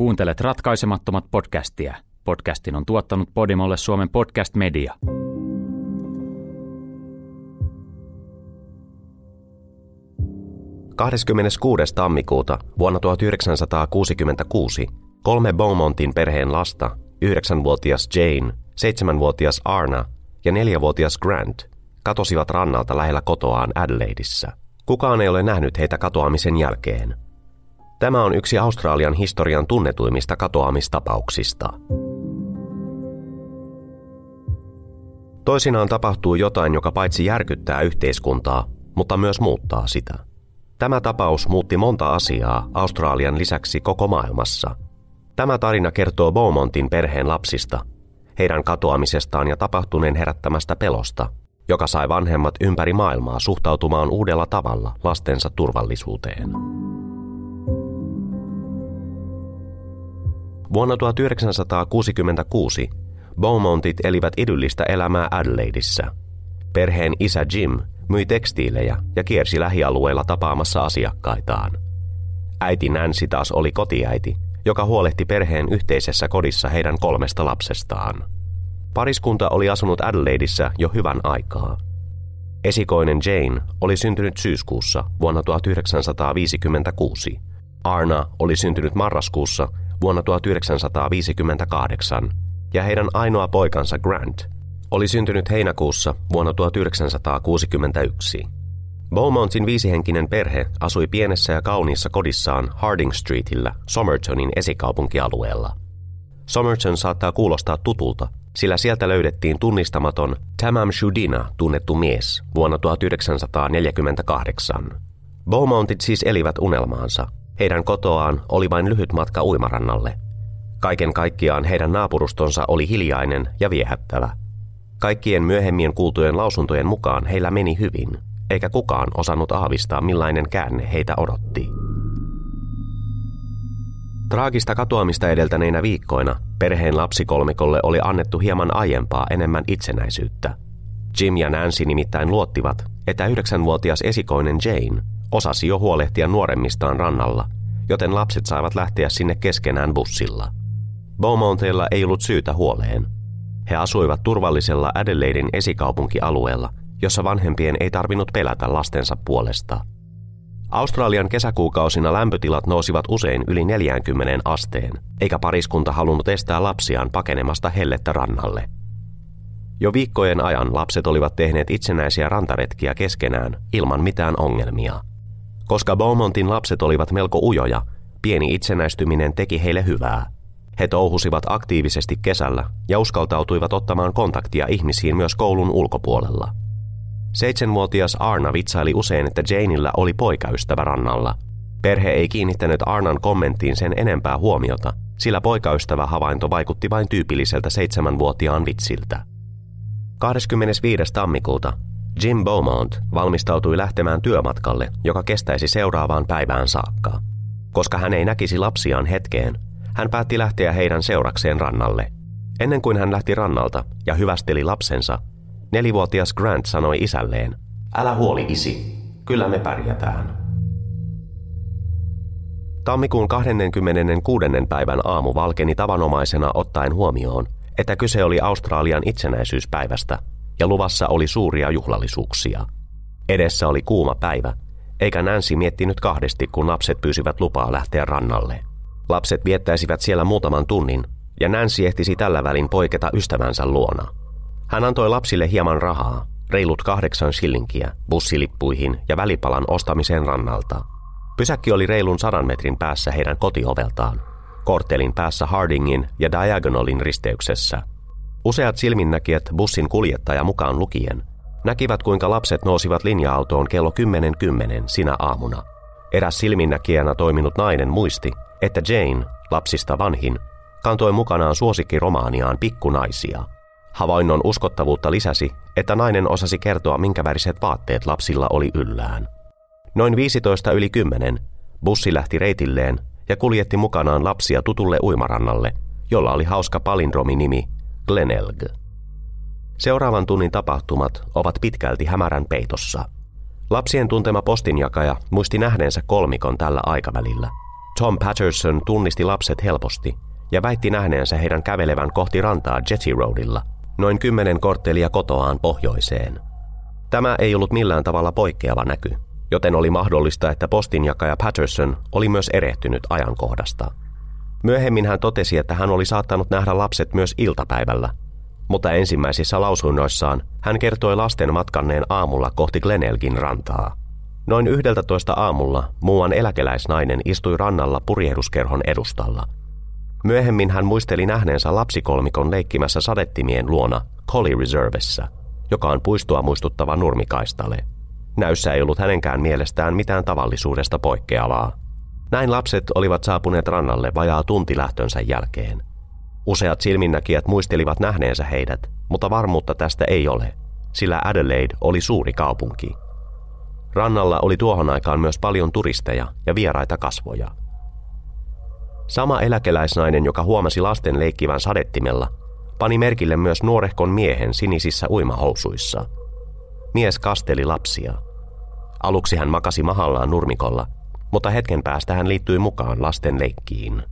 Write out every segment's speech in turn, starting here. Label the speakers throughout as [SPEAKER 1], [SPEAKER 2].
[SPEAKER 1] Kuuntelet ratkaisemattomat podcastia. Podcastin on tuottanut Podimolle Suomen podcast media.
[SPEAKER 2] –26. tammikuuta vuonna 1966 kolme Beaumontin perheen lasta, yhdeksänvuotias Jane, seitsemänvuotias Arna ja neljävuotias Grant, katosivat rannalta lähellä kotoaan Adelaideissa. Kukaan ei ole nähnyt heitä katoamisen jälkeen – Tämä on yksi Australian historian tunnetuimmista katoamistapauksista. Toisinaan tapahtuu jotain, joka paitsi järkyttää yhteiskuntaa, mutta myös muuttaa sitä. Tämä tapaus muutti monta asiaa Australian lisäksi koko maailmassa. Tämä tarina kertoo Beaumontin perheen lapsista, heidän katoamisestaan ja tapahtuneen herättämästä pelosta, joka sai vanhemmat ympäri maailmaa suhtautumaan uudella tavalla lastensa turvallisuuteen. Vuonna 1966 Beaumontit elivät idyllistä elämää Adelaideissa. Perheen isä Jim myi tekstiilejä ja kiersi lähialueilla tapaamassa asiakkaitaan. Äiti Nancy taas oli kotiäiti, joka huolehti perheen yhteisessä kodissa heidän kolmesta lapsestaan. Pariskunta oli asunut Adelaideissa jo hyvän aikaa. Esikoinen Jane oli syntynyt syyskuussa vuonna 1956. Arna oli syntynyt marraskuussa vuonna 1958 ja heidän ainoa poikansa Grant oli syntynyt heinäkuussa vuonna 1961. Beaumontin viisihenkinen perhe asui pienessä ja kauniissa kodissaan Harding Streetillä Somertonin esikaupunkialueella. Somerton saattaa kuulostaa tutulta, sillä sieltä löydettiin tunnistamaton Tamam Shudina tunnettu mies vuonna 1948. Beaumontit siis elivät unelmaansa – heidän kotoaan oli vain lyhyt matka uimarannalle. Kaiken kaikkiaan heidän naapurustonsa oli hiljainen ja viehättävä. Kaikkien myöhemmien kuultujen lausuntojen mukaan heillä meni hyvin, eikä kukaan osannut aavistaa millainen käänne heitä odotti. Traagista katoamista edeltäneinä viikkoina perheen lapsikolmikolle oli annettu hieman aiempaa enemmän itsenäisyyttä. Jim ja Nancy nimittäin luottivat, että yhdeksänvuotias esikoinen Jane osasi jo huolehtia nuoremmistaan rannalla, joten lapset saivat lähteä sinne keskenään bussilla. Beaumonteilla ei ollut syytä huoleen. He asuivat turvallisella Adelaidein esikaupunkialueella, jossa vanhempien ei tarvinnut pelätä lastensa puolesta. Australian kesäkuukausina lämpötilat nousivat usein yli 40 asteen, eikä pariskunta halunnut estää lapsiaan pakenemasta hellettä rannalle. Jo viikkojen ajan lapset olivat tehneet itsenäisiä rantaretkiä keskenään ilman mitään ongelmia. Koska Beaumontin lapset olivat melko ujoja, pieni itsenäistyminen teki heille hyvää. He touhusivat aktiivisesti kesällä ja uskaltautuivat ottamaan kontaktia ihmisiin myös koulun ulkopuolella. Seitsemänvuotias Arna vitsaili usein, että Janeillä oli poikaystävä rannalla. Perhe ei kiinnittänyt Arnan kommenttiin sen enempää huomiota, sillä poikaystävä havainto vaikutti vain tyypilliseltä seitsemänvuotiaan vitsiltä. 25. tammikuuta Jim Beaumont valmistautui lähtemään työmatkalle, joka kestäisi seuraavaan päivään saakka. Koska hän ei näkisi lapsiaan hetkeen, hän päätti lähteä heidän seurakseen rannalle. Ennen kuin hän lähti rannalta ja hyvästeli lapsensa, nelivuotias Grant sanoi isälleen, Älä huoli isi, kyllä me pärjätään. Tammikuun 26. päivän aamu valkeni tavanomaisena ottaen huomioon, että kyse oli Australian itsenäisyyspäivästä – ja luvassa oli suuria juhlallisuuksia. Edessä oli kuuma päivä, eikä Nancy miettinyt kahdesti, kun lapset pyysivät lupaa lähteä rannalle. Lapset viettäisivät siellä muutaman tunnin, ja Nancy ehtisi tällä välin poiketa ystävänsä luona. Hän antoi lapsille hieman rahaa, reilut kahdeksan shillinkiä, bussilippuihin ja välipalan ostamiseen rannalta. Pysäkki oli reilun sadan metrin päässä heidän kotioveltaan, korttelin päässä Hardingin ja Diagonalin risteyksessä – Useat silminnäkijät bussin kuljettaja mukaan lukien näkivät, kuinka lapset nousivat linja-autoon kello 10.10 10 sinä aamuna. Eräs silminnäkijänä toiminut nainen muisti, että Jane, lapsista vanhin, kantoi mukanaan suosikkiromaaniaan pikkunaisia. Havainnon uskottavuutta lisäsi, että nainen osasi kertoa, minkä väriset vaatteet lapsilla oli yllään. Noin 15 yli 10 bussi lähti reitilleen ja kuljetti mukanaan lapsia tutulle uimarannalle, jolla oli hauska palindrominimi Glenelg. Seuraavan tunnin tapahtumat ovat pitkälti hämärän peitossa. Lapsien tuntema postinjakaja muisti nähneensä kolmikon tällä aikavälillä. Tom Patterson tunnisti lapset helposti ja väitti nähneensä heidän kävelevän kohti rantaa Jetty Roadilla, noin kymmenen korttelia kotoaan pohjoiseen. Tämä ei ollut millään tavalla poikkeava näky, joten oli mahdollista, että postinjakaja Patterson oli myös erehtynyt ajankohdasta. Myöhemmin hän totesi, että hän oli saattanut nähdä lapset myös iltapäivällä, mutta ensimmäisissä lausunnoissaan hän kertoi lasten matkanneen aamulla kohti Glenelgin rantaa. Noin yhdeltä toista aamulla muuan eläkeläisnainen istui rannalla purjehduskerhon edustalla. Myöhemmin hän muisteli nähneensä lapsikolmikon leikkimässä sadettimien luona Collie Reservessä, joka on puistoa muistuttava nurmikaistale. Näyssä ei ollut hänenkään mielestään mitään tavallisuudesta poikkeavaa. Näin lapset olivat saapuneet rannalle vajaa tunti lähtönsä jälkeen. Useat silminnäkijät muistelivat nähneensä heidät, mutta varmuutta tästä ei ole, sillä Adelaide oli suuri kaupunki. Rannalla oli tuohon aikaan myös paljon turisteja ja vieraita kasvoja. Sama eläkeläisnainen, joka huomasi lasten leikkivän sadettimella, pani merkille myös nuorehkon miehen sinisissä uimahousuissa. Mies kasteli lapsia. Aluksi hän makasi mahallaan nurmikolla, mutta hetken päästä hän liittyi mukaan lasten leikkiin.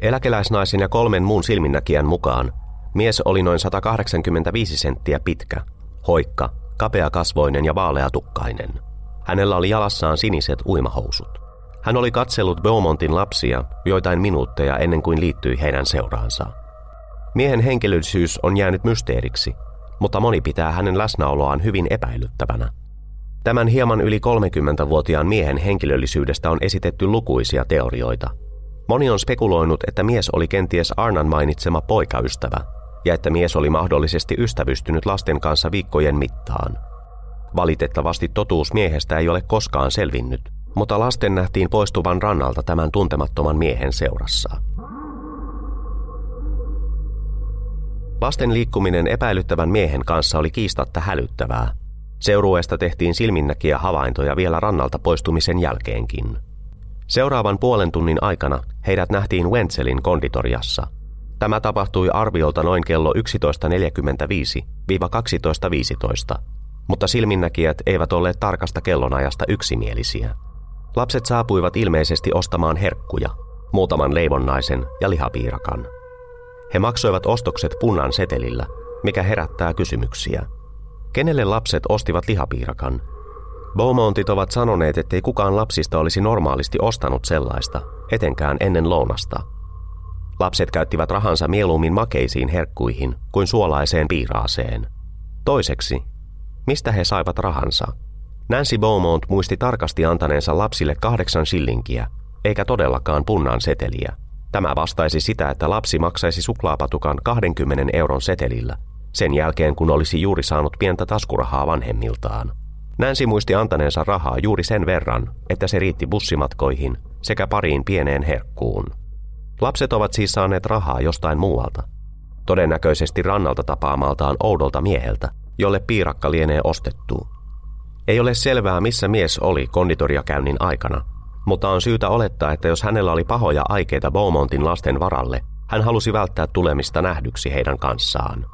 [SPEAKER 2] Eläkeläisnaisen ja kolmen muun silminnäkijän mukaan mies oli noin 185 senttiä pitkä, hoikka, kapeakasvoinen ja vaaleatukkainen. Hänellä oli jalassaan siniset uimahousut. Hän oli katsellut Beaumontin lapsia joitain minuutteja ennen kuin liittyi heidän seuraansa. Miehen henkilöllisyys on jäänyt mysteeriksi, mutta moni pitää hänen läsnäoloaan hyvin epäilyttävänä. Tämän hieman yli 30-vuotiaan miehen henkilöllisyydestä on esitetty lukuisia teorioita – Moni on spekuloinut, että mies oli kenties Arnan mainitsema poikaystävä ja että mies oli mahdollisesti ystävystynyt lasten kanssa viikkojen mittaan. Valitettavasti totuus miehestä ei ole koskaan selvinnyt, mutta lasten nähtiin poistuvan rannalta tämän tuntemattoman miehen seurassa. Lasten liikkuminen epäilyttävän miehen kanssa oli kiistatta hälyttävää. Seurueesta tehtiin silminnäkiä havaintoja vielä rannalta poistumisen jälkeenkin. Seuraavan puolen tunnin aikana heidät nähtiin Wenzelin konditoriassa. Tämä tapahtui arviolta noin kello 11.45-12.15, mutta silminnäkijät eivät olleet tarkasta kellonajasta yksimielisiä. Lapset saapuivat ilmeisesti ostamaan herkkuja, muutaman leivonnaisen ja lihapiirakan. He maksoivat ostokset punnan setelillä, mikä herättää kysymyksiä. Kenelle lapset ostivat lihapiirakan Beaumontit ovat sanoneet, ettei kukaan lapsista olisi normaalisti ostanut sellaista, etenkään ennen lounasta. Lapset käyttivät rahansa mieluummin makeisiin herkkuihin kuin suolaiseen piiraaseen. Toiseksi, mistä he saivat rahansa? Nancy Beaumont muisti tarkasti antaneensa lapsille kahdeksan sillinkiä, eikä todellakaan punnan seteliä. Tämä vastaisi sitä, että lapsi maksaisi suklaapatukan 20 euron setelillä, sen jälkeen kun olisi juuri saanut pientä taskurahaa vanhemmiltaan. Nancy muisti antaneensa rahaa juuri sen verran, että se riitti bussimatkoihin sekä pariin pieneen herkkuun. Lapset ovat siis saaneet rahaa jostain muualta. Todennäköisesti rannalta tapaamaltaan oudolta mieheltä, jolle piirakka lienee ostettu. Ei ole selvää, missä mies oli konditoriakäynnin aikana, mutta on syytä olettaa, että jos hänellä oli pahoja aikeita Beaumontin lasten varalle, hän halusi välttää tulemista nähdyksi heidän kanssaan.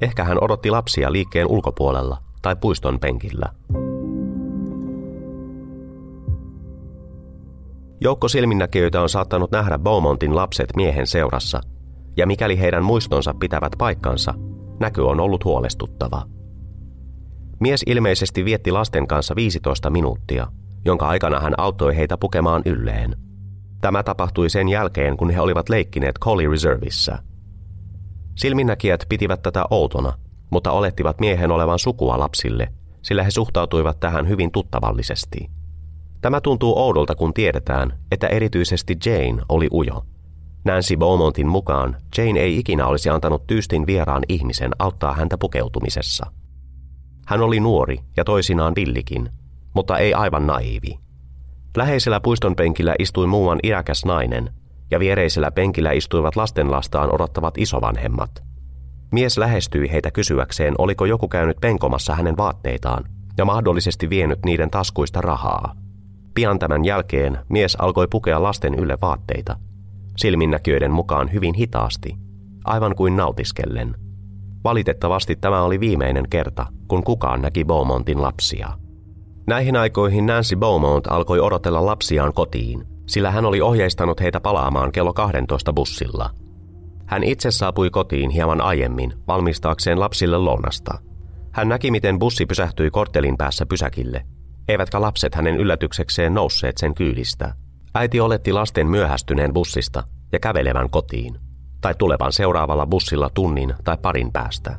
[SPEAKER 2] Ehkä hän odotti lapsia liikkeen ulkopuolella tai puiston penkillä. Joukko silminnäkijöitä on saattanut nähdä Beaumontin lapset miehen seurassa, ja mikäli heidän muistonsa pitävät paikkansa, näky on ollut huolestuttava. Mies ilmeisesti vietti lasten kanssa 15 minuuttia, jonka aikana hän auttoi heitä pukemaan ylleen. Tämä tapahtui sen jälkeen, kun he olivat leikkineet Collie Reservissä. Silminnäkijät pitivät tätä outona, mutta olettivat miehen olevan sukua lapsille, sillä he suhtautuivat tähän hyvin tuttavallisesti. Tämä tuntuu oudolta, kun tiedetään, että erityisesti Jane oli ujo. Nancy Beaumontin mukaan Jane ei ikinä olisi antanut tyystin vieraan ihmisen auttaa häntä pukeutumisessa. Hän oli nuori ja toisinaan villikin, mutta ei aivan naivi. Läheisellä puiston penkillä istui muuan iäkäs nainen, ja viereisellä penkillä istuivat lastenlastaan odottavat isovanhemmat. Mies lähestyi heitä kysyäkseen, oliko joku käynyt penkomassa hänen vaatteitaan ja mahdollisesti vienyt niiden taskuista rahaa. Pian tämän jälkeen mies alkoi pukea lasten ylle vaatteita, silminnäkijöiden mukaan hyvin hitaasti, aivan kuin nautiskellen. Valitettavasti tämä oli viimeinen kerta, kun kukaan näki Beaumontin lapsia. Näihin aikoihin Nancy Beaumont alkoi odotella lapsiaan kotiin, sillä hän oli ohjeistanut heitä palaamaan kello 12 bussilla. Hän itse saapui kotiin hieman aiemmin valmistaakseen lapsille lounasta. Hän näki, miten bussi pysähtyi korttelin päässä pysäkille, eivätkä lapset hänen yllätyksekseen nousseet sen kyydistä. Äiti oletti lasten myöhästyneen bussista ja kävelevän kotiin, tai tulevan seuraavalla bussilla tunnin tai parin päästä.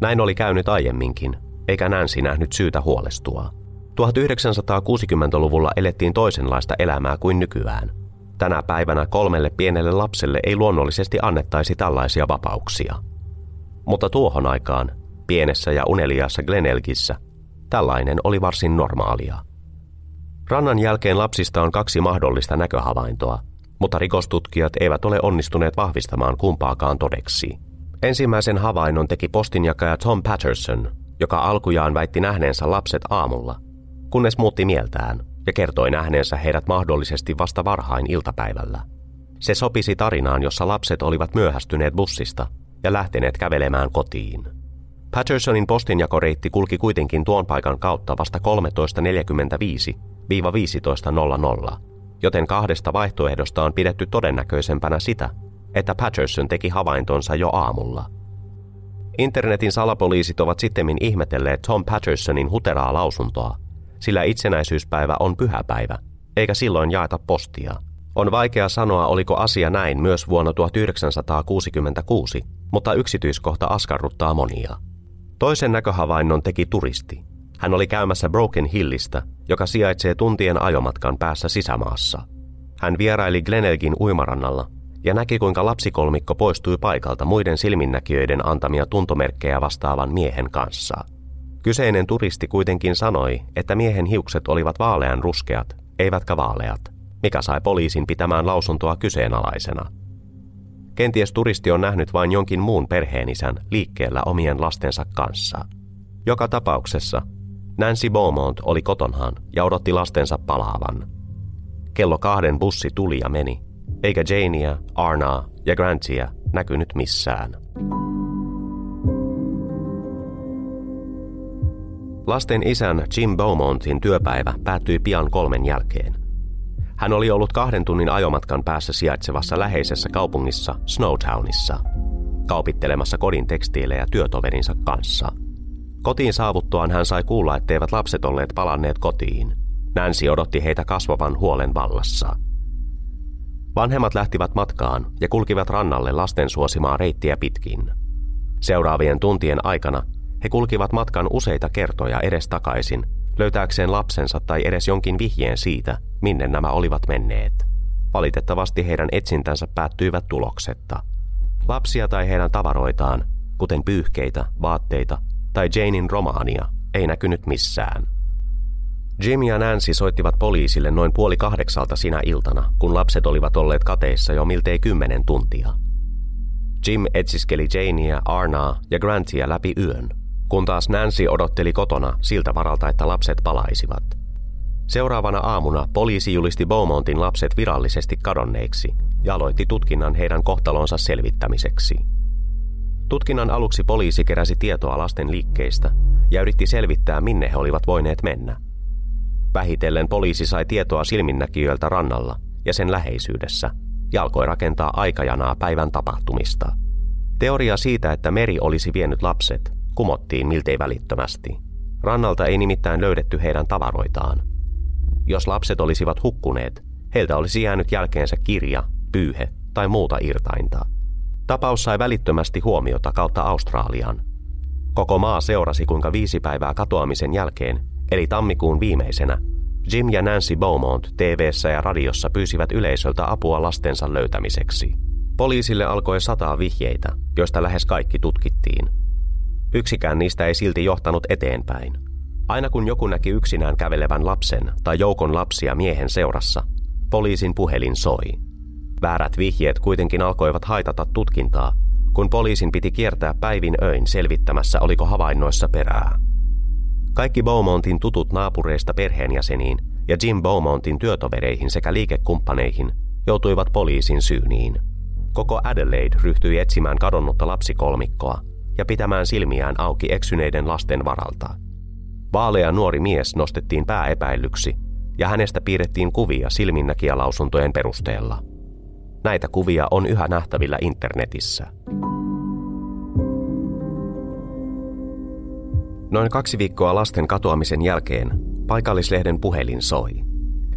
[SPEAKER 2] Näin oli käynyt aiemminkin, eikä Nancy nähnyt syytä huolestua. 1960-luvulla elettiin toisenlaista elämää kuin nykyään. Tänä päivänä kolmelle pienelle lapselle ei luonnollisesti annettaisi tällaisia vapauksia. Mutta tuohon aikaan, pienessä ja uneliaassa Glenelgissä, tällainen oli varsin normaalia. Rannan jälkeen lapsista on kaksi mahdollista näköhavaintoa, mutta rikostutkijat eivät ole onnistuneet vahvistamaan kumpaakaan todeksi. Ensimmäisen havainnon teki postinjakaja Tom Patterson, joka alkujaan väitti nähneensä lapset aamulla, kunnes muutti mieltään ja kertoi nähneensä heidät mahdollisesti vasta varhain iltapäivällä. Se sopisi tarinaan, jossa lapset olivat myöhästyneet bussista ja lähteneet kävelemään kotiin. Pattersonin postinjakoreitti kulki kuitenkin tuon paikan kautta vasta 13.45-15.00, joten kahdesta vaihtoehdosta on pidetty todennäköisempänä sitä, että Patterson teki havaintonsa jo aamulla. Internetin salapoliisit ovat sittemmin ihmetelleet Tom Pattersonin huteraa lausuntoa, sillä itsenäisyyspäivä on pyhäpäivä, eikä silloin jaeta postia. On vaikea sanoa, oliko asia näin myös vuonna 1966, mutta yksityiskohta askarruttaa monia. Toisen näköhavainnon teki turisti. Hän oli käymässä Broken Hillistä, joka sijaitsee tuntien ajomatkan päässä sisämaassa. Hän vieraili Glenelgin uimarannalla ja näki, kuinka lapsikolmikko poistui paikalta muiden silminnäkijöiden antamia tuntomerkkejä vastaavan miehen kanssa – Kyseinen turisti kuitenkin sanoi, että miehen hiukset olivat vaalean ruskeat, eivätkä vaaleat, mikä sai poliisin pitämään lausuntoa kyseenalaisena. Kenties turisti on nähnyt vain jonkin muun perheenisän liikkeellä omien lastensa kanssa. Joka tapauksessa Nancy Beaumont oli kotonhan ja odotti lastensa palaavan. Kello kahden bussi tuli ja meni, eikä Janea, Arnaa ja Grantia näkynyt missään. Lasten isän Jim Beaumontin työpäivä päättyi pian kolmen jälkeen. Hän oli ollut kahden tunnin ajomatkan päässä sijaitsevassa läheisessä kaupungissa Snowtownissa, kaupittelemassa kodin tekstiilejä työtoverinsa kanssa. Kotiin saavuttuaan hän sai kuulla, etteivät lapset olleet palanneet kotiin. Nancy odotti heitä kasvavan huolen vallassa. Vanhemmat lähtivät matkaan ja kulkivat rannalle lasten suosimaa reittiä pitkin. Seuraavien tuntien aikana he kulkivat matkan useita kertoja edestakaisin, löytääkseen lapsensa tai edes jonkin vihjeen siitä, minne nämä olivat menneet. Valitettavasti heidän etsintänsä päättyivät tuloksetta. Lapsia tai heidän tavaroitaan, kuten pyyhkeitä, vaatteita tai Janein romaania, ei näkynyt missään. Jim ja Nancy soittivat poliisille noin puoli kahdeksalta sinä iltana, kun lapset olivat olleet kateissa jo miltei kymmenen tuntia. Jim etsiskeli Janea, Arnaa ja Grantia läpi yön – kun taas Nancy odotteli kotona siltä varalta, että lapset palaisivat. Seuraavana aamuna poliisi julisti Beaumontin lapset virallisesti kadonneiksi ja aloitti tutkinnan heidän kohtalonsa selvittämiseksi. Tutkinnan aluksi poliisi keräsi tietoa lasten liikkeistä ja yritti selvittää, minne he olivat voineet mennä. Vähitellen poliisi sai tietoa silminnäkijöiltä rannalla ja sen läheisyydessä ja alkoi rakentaa aikajanaa päivän tapahtumista. Teoria siitä, että meri olisi vienyt lapset, kumottiin miltei välittömästi. Rannalta ei nimittäin löydetty heidän tavaroitaan. Jos lapset olisivat hukkuneet, heiltä olisi jäänyt jälkeensä kirja, pyyhe tai muuta irtainta. Tapaus sai välittömästi huomiota kautta Australian. Koko maa seurasi, kuinka viisi päivää katoamisen jälkeen, eli tammikuun viimeisenä, Jim ja Nancy Beaumont tv ja radiossa pyysivät yleisöltä apua lastensa löytämiseksi. Poliisille alkoi sataa vihjeitä, joista lähes kaikki tutkittiin. Yksikään niistä ei silti johtanut eteenpäin. Aina kun joku näki yksinään kävelevän lapsen tai joukon lapsia miehen seurassa, poliisin puhelin soi. Väärät vihjeet kuitenkin alkoivat haitata tutkintaa, kun poliisin piti kiertää päivin öin selvittämässä, oliko havainnoissa perää. Kaikki Beaumontin tutut naapureista perheenjäseniin ja Jim Beaumontin työtovereihin sekä liikekumppaneihin joutuivat poliisin syyniin. Koko Adelaide ryhtyi etsimään kadonnutta lapsikolmikkoa ja pitämään silmiään auki eksyneiden lasten varalta. Vaalea nuori mies nostettiin pääepäillyksi ja hänestä piirrettiin kuvia silminnäkijälausuntojen perusteella. Näitä kuvia on yhä nähtävillä internetissä. Noin kaksi viikkoa lasten katoamisen jälkeen paikallislehden puhelin soi.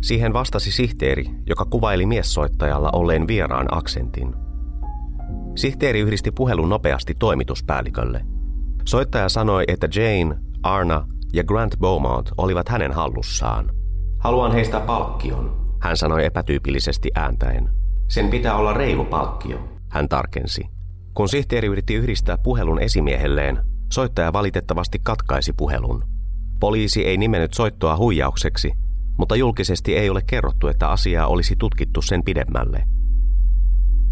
[SPEAKER 2] Siihen vastasi sihteeri, joka kuvaili miessoittajalla olleen vieraan aksentin. Sihteeri yhdisti puhelun nopeasti toimituspäällikölle. Soittaja sanoi, että Jane, Arna ja Grant Beaumont olivat hänen hallussaan. Haluan heistä palkkion, hän sanoi epätyypillisesti ääntäen. Sen pitää olla reilu palkkio, hän tarkensi. Kun sihteeri yritti yhdistää puhelun esimiehelleen, soittaja valitettavasti katkaisi puhelun. Poliisi ei nimennyt soittoa huijaukseksi, mutta julkisesti ei ole kerrottu, että asiaa olisi tutkittu sen pidemmälle.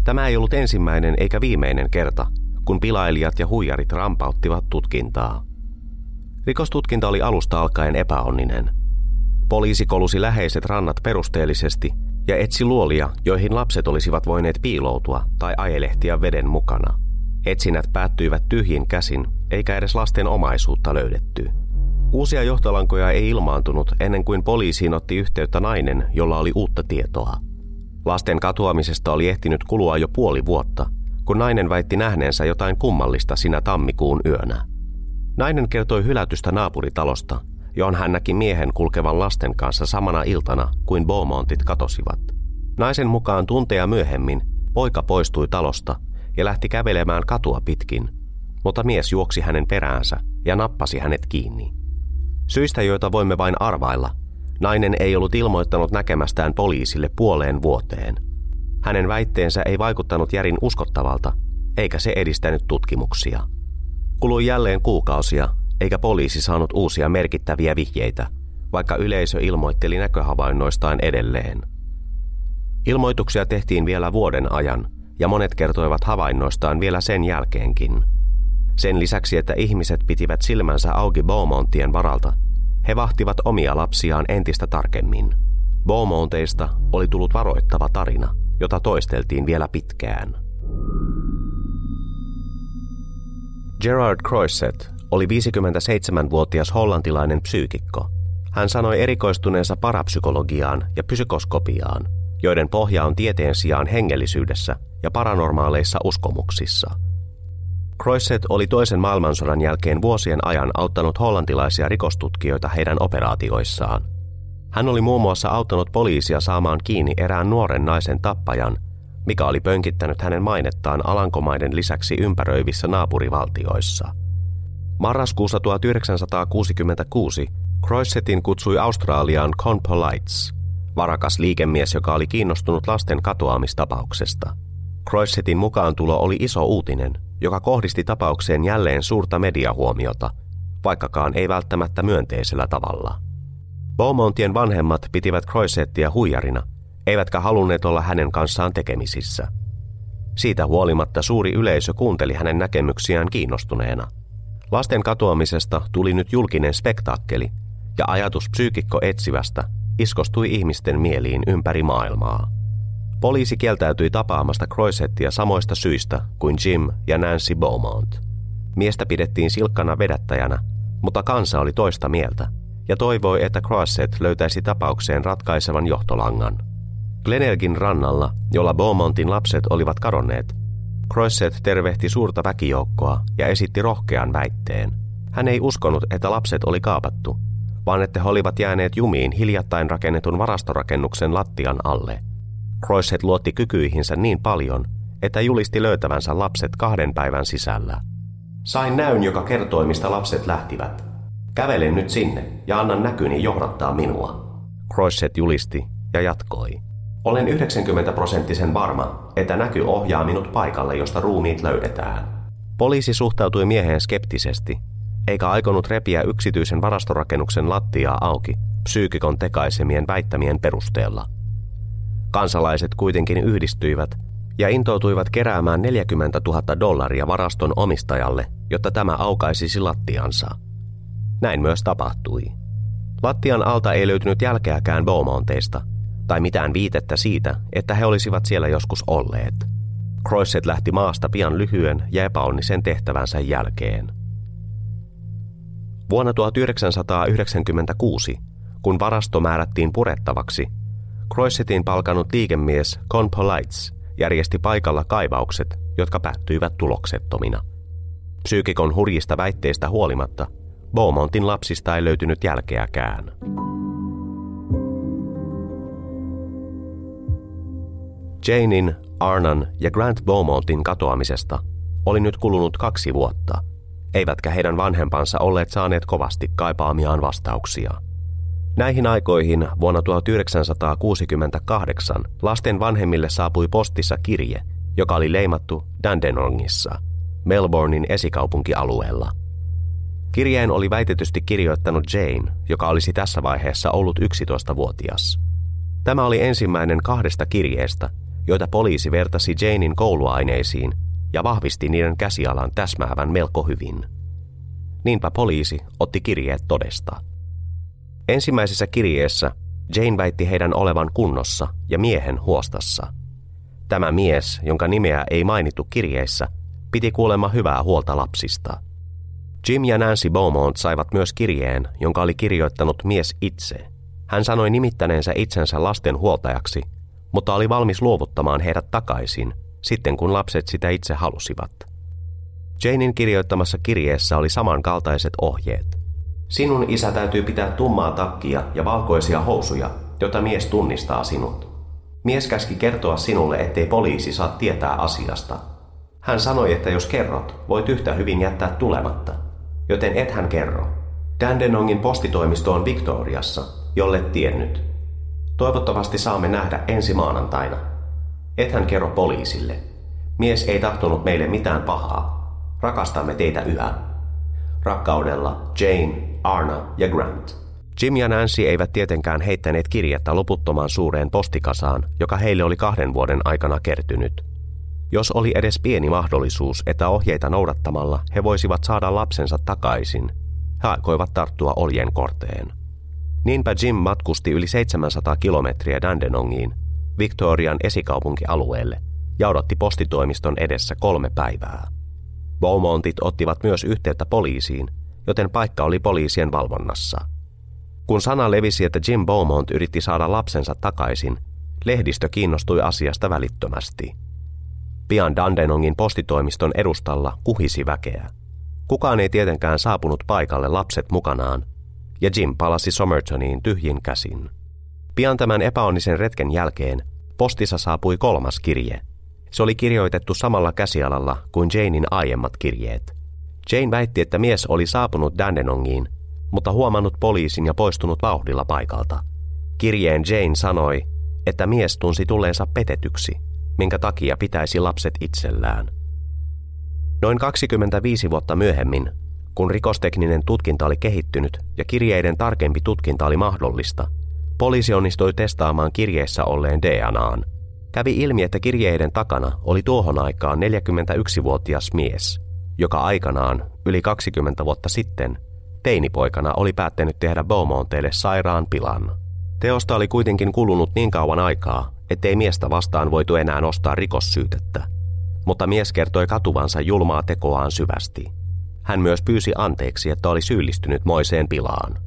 [SPEAKER 2] Tämä ei ollut ensimmäinen eikä viimeinen kerta, kun pilailijat ja huijarit rampauttivat tutkintaa. Rikostutkinta oli alusta alkaen epäonninen. Poliisi kolusi läheiset rannat perusteellisesti ja etsi luolia, joihin lapset olisivat voineet piiloutua tai ajelehtia veden mukana. Etsinnät päättyivät tyhjin käsin, eikä edes lasten omaisuutta löydetty. Uusia johtolankoja ei ilmaantunut ennen kuin poliisiin otti yhteyttä nainen, jolla oli uutta tietoa. Lasten katoamisesta oli ehtinyt kulua jo puoli vuotta, kun nainen väitti nähneensä jotain kummallista sinä tammikuun yönä. Nainen kertoi hylätystä naapuritalosta, johon hän näki miehen kulkevan lasten kanssa samana iltana kuin Beaumontit katosivat. Naisen mukaan tunteja myöhemmin poika poistui talosta ja lähti kävelemään katua pitkin, mutta mies juoksi hänen peräänsä ja nappasi hänet kiinni. Syistä, joita voimme vain arvailla, nainen ei ollut ilmoittanut näkemästään poliisille puoleen vuoteen. Hänen väitteensä ei vaikuttanut järin uskottavalta, eikä se edistänyt tutkimuksia. Kului jälleen kuukausia, eikä poliisi saanut uusia merkittäviä vihjeitä, vaikka yleisö ilmoitteli näköhavainnoistaan edelleen. Ilmoituksia tehtiin vielä vuoden ajan, ja monet kertoivat havainnoistaan vielä sen jälkeenkin. Sen lisäksi, että ihmiset pitivät silmänsä auki Beaumontien varalta, he vahtivat omia lapsiaan entistä tarkemmin. Beaumonteista oli tullut varoittava tarina, jota toisteltiin vielä pitkään. Gerard Croisset oli 57-vuotias hollantilainen psyykikko. Hän sanoi erikoistuneensa parapsykologiaan ja psykoskopiaan, joiden pohja on tieteen sijaan hengellisyydessä ja paranormaaleissa uskomuksissa. Croisset oli toisen maailmansodan jälkeen vuosien ajan auttanut hollantilaisia rikostutkijoita heidän operaatioissaan. Hän oli muun muassa auttanut poliisia saamaan kiinni erään nuoren naisen tappajan, mikä oli pönkittänyt hänen mainettaan Alankomaiden lisäksi ympäröivissä naapurivaltioissa. Marraskuussa 1966 Croissetin kutsui Australiaan Con Polites, varakas liikemies, joka oli kiinnostunut lasten katoamistapauksesta. Croissetin mukaantulo oli iso uutinen, joka kohdisti tapaukseen jälleen suurta mediahuomiota, vaikkakaan ei välttämättä myönteisellä tavalla. Beaumontien vanhemmat pitivät Croissettia huijarina, eivätkä halunneet olla hänen kanssaan tekemisissä. Siitä huolimatta suuri yleisö kuunteli hänen näkemyksiään kiinnostuneena. Lasten katoamisesta tuli nyt julkinen spektaakkeli, ja ajatus psyykikko etsivästä iskostui ihmisten mieliin ympäri maailmaa. Poliisi kieltäytyi tapaamasta Croisettia samoista syistä kuin Jim ja Nancy Beaumont. Miestä pidettiin silkkana vedättäjänä, mutta kansa oli toista mieltä ja toivoi, että Croisset löytäisi tapaukseen ratkaisevan johtolangan. Glenelgin rannalla, jolla Beaumontin lapset olivat kadonneet, Croisset tervehti suurta väkijoukkoa ja esitti rohkean väitteen. Hän ei uskonut, että lapset oli kaapattu, vaan että he olivat jääneet jumiin hiljattain rakennetun varastorakennuksen lattian alle – Croisset luotti kykyihinsä niin paljon, että julisti löytävänsä lapset kahden päivän sisällä. Sain näyn, joka kertoi, mistä lapset lähtivät. Kävelen nyt sinne ja annan näkyni johdattaa minua. Croisset julisti ja jatkoi. Olen 90 prosenttisen varma, että näky ohjaa minut paikalle, josta ruumiit löydetään. Poliisi suhtautui mieheen skeptisesti, eikä aikonut repiä yksityisen varastorakennuksen lattiaa auki psyykikon tekaisemien väittämien perusteella. Kansalaiset kuitenkin yhdistyivät ja intoutuivat keräämään 40 000 dollaria varaston omistajalle, jotta tämä aukaisisi lattiansa. Näin myös tapahtui. Lattian alta ei löytynyt jälkeäkään Beaumonteista tai mitään viitettä siitä, että he olisivat siellä joskus olleet. Croisset lähti maasta pian lyhyen ja epäonnisen tehtävänsä jälkeen. Vuonna 1996, kun varasto määrättiin purettavaksi, Croissetin palkanut liikemies Con Polites järjesti paikalla kaivaukset, jotka päättyivät tuloksettomina. Psyykikon hurjista väitteistä huolimatta, Beaumontin lapsista ei löytynyt jälkeäkään. Janein, Arnan ja Grant Beaumontin katoamisesta oli nyt kulunut kaksi vuotta, eivätkä heidän vanhempansa olleet saaneet kovasti kaipaamiaan vastauksia. Näihin aikoihin vuonna 1968 lasten vanhemmille saapui postissa kirje, joka oli leimattu Dandenongissa, Melbournein esikaupunkialueella. Kirjeen oli väitetysti kirjoittanut Jane, joka olisi tässä vaiheessa ollut 11-vuotias. Tämä oli ensimmäinen kahdesta kirjeestä, joita poliisi vertasi Janein kouluaineisiin ja vahvisti niiden käsialan täsmäävän melko hyvin. Niinpä poliisi otti kirjeet todesta. Ensimmäisessä kirjeessä Jane väitti heidän olevan kunnossa ja miehen huostassa. Tämä mies, jonka nimeä ei mainittu kirjeissä, piti kuulemma hyvää huolta lapsista. Jim ja Nancy Beaumont saivat myös kirjeen, jonka oli kirjoittanut mies itse. Hän sanoi nimittäneensä itsensä lasten huoltajaksi – mutta oli valmis luovuttamaan heidät takaisin, sitten kun lapset sitä itse halusivat. Janein kirjoittamassa kirjeessä oli samankaltaiset ohjeet. Sinun isä täytyy pitää tummaa takkia ja valkoisia housuja, jotta mies tunnistaa sinut. Mies käski kertoa sinulle, ettei poliisi saa tietää asiasta. Hän sanoi, että jos kerrot, voit yhtä hyvin jättää tulematta. Joten et hän kerro. Dandenongin postitoimisto on Victoriassa, jolle tiennyt. Toivottavasti saamme nähdä ensi maanantaina. Ethän kerro poliisille. Mies ei tahtonut meille mitään pahaa. Rakastamme teitä yhä. Rakkaudella Jane, Arna ja Grant. Jim ja Nancy eivät tietenkään heittäneet kirjettä loputtomaan suureen postikasaan, joka heille oli kahden vuoden aikana kertynyt. Jos oli edes pieni mahdollisuus, että ohjeita noudattamalla he voisivat saada lapsensa takaisin, he aikoivat tarttua oljen korteen. Niinpä Jim matkusti yli 700 kilometriä Dandenongiin, Victorian esikaupunkialueelle, ja odotti postitoimiston edessä kolme päivää. Beaumontit ottivat myös yhteyttä poliisiin, joten paikka oli poliisien valvonnassa. Kun sana levisi, että Jim Beaumont yritti saada lapsensa takaisin, lehdistö kiinnostui asiasta välittömästi. Pian Dandenongin postitoimiston edustalla kuhisi väkeä. Kukaan ei tietenkään saapunut paikalle lapset mukanaan, ja Jim palasi Somertoniin tyhjin käsin. Pian tämän epäonnisen retken jälkeen postissa saapui kolmas kirje. Se oli kirjoitettu samalla käsialalla kuin Janein aiemmat kirjeet. Jane väitti, että mies oli saapunut Dandenongiin, mutta huomannut poliisin ja poistunut vauhdilla paikalta. Kirjeen Jane sanoi, että mies tunsi tulleensa petetyksi, minkä takia pitäisi lapset itsellään. Noin 25 vuotta myöhemmin kun rikostekninen tutkinta oli kehittynyt ja kirjeiden tarkempi tutkinta oli mahdollista, poliisi onnistui testaamaan kirjeessä olleen DNAn. Kävi ilmi, että kirjeiden takana oli tuohon aikaan 41-vuotias mies, joka aikanaan, yli 20 vuotta sitten, teinipoikana oli päättänyt tehdä Beaumonteille sairaan pilan. Teosta oli kuitenkin kulunut niin kauan aikaa, ettei miestä vastaan voitu enää nostaa rikossyytettä. Mutta mies kertoi katuvansa julmaa tekoaan syvästi – hän myös pyysi anteeksi, että oli syyllistynyt moiseen pilaan.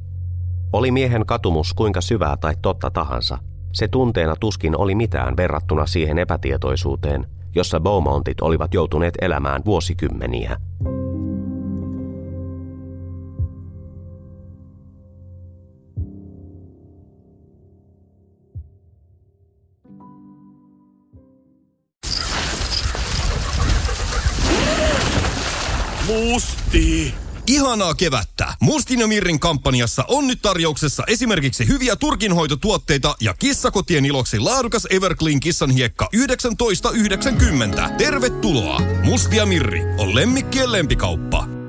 [SPEAKER 2] Oli miehen katumus kuinka syvää tai totta tahansa, se tunteena tuskin oli mitään verrattuna siihen epätietoisuuteen, jossa Beaumontit olivat joutuneet elämään vuosikymmeniä.
[SPEAKER 3] Musti! Ihanaa kevättä! Mustin ja Mirrin kampanjassa on nyt tarjouksessa esimerkiksi hyviä turkinhoitotuotteita ja kissakotien iloksi laadukas Everclean kissanhiekka 19,90. Tervetuloa! Musti ja Mirri on lemmikkien lempikauppa.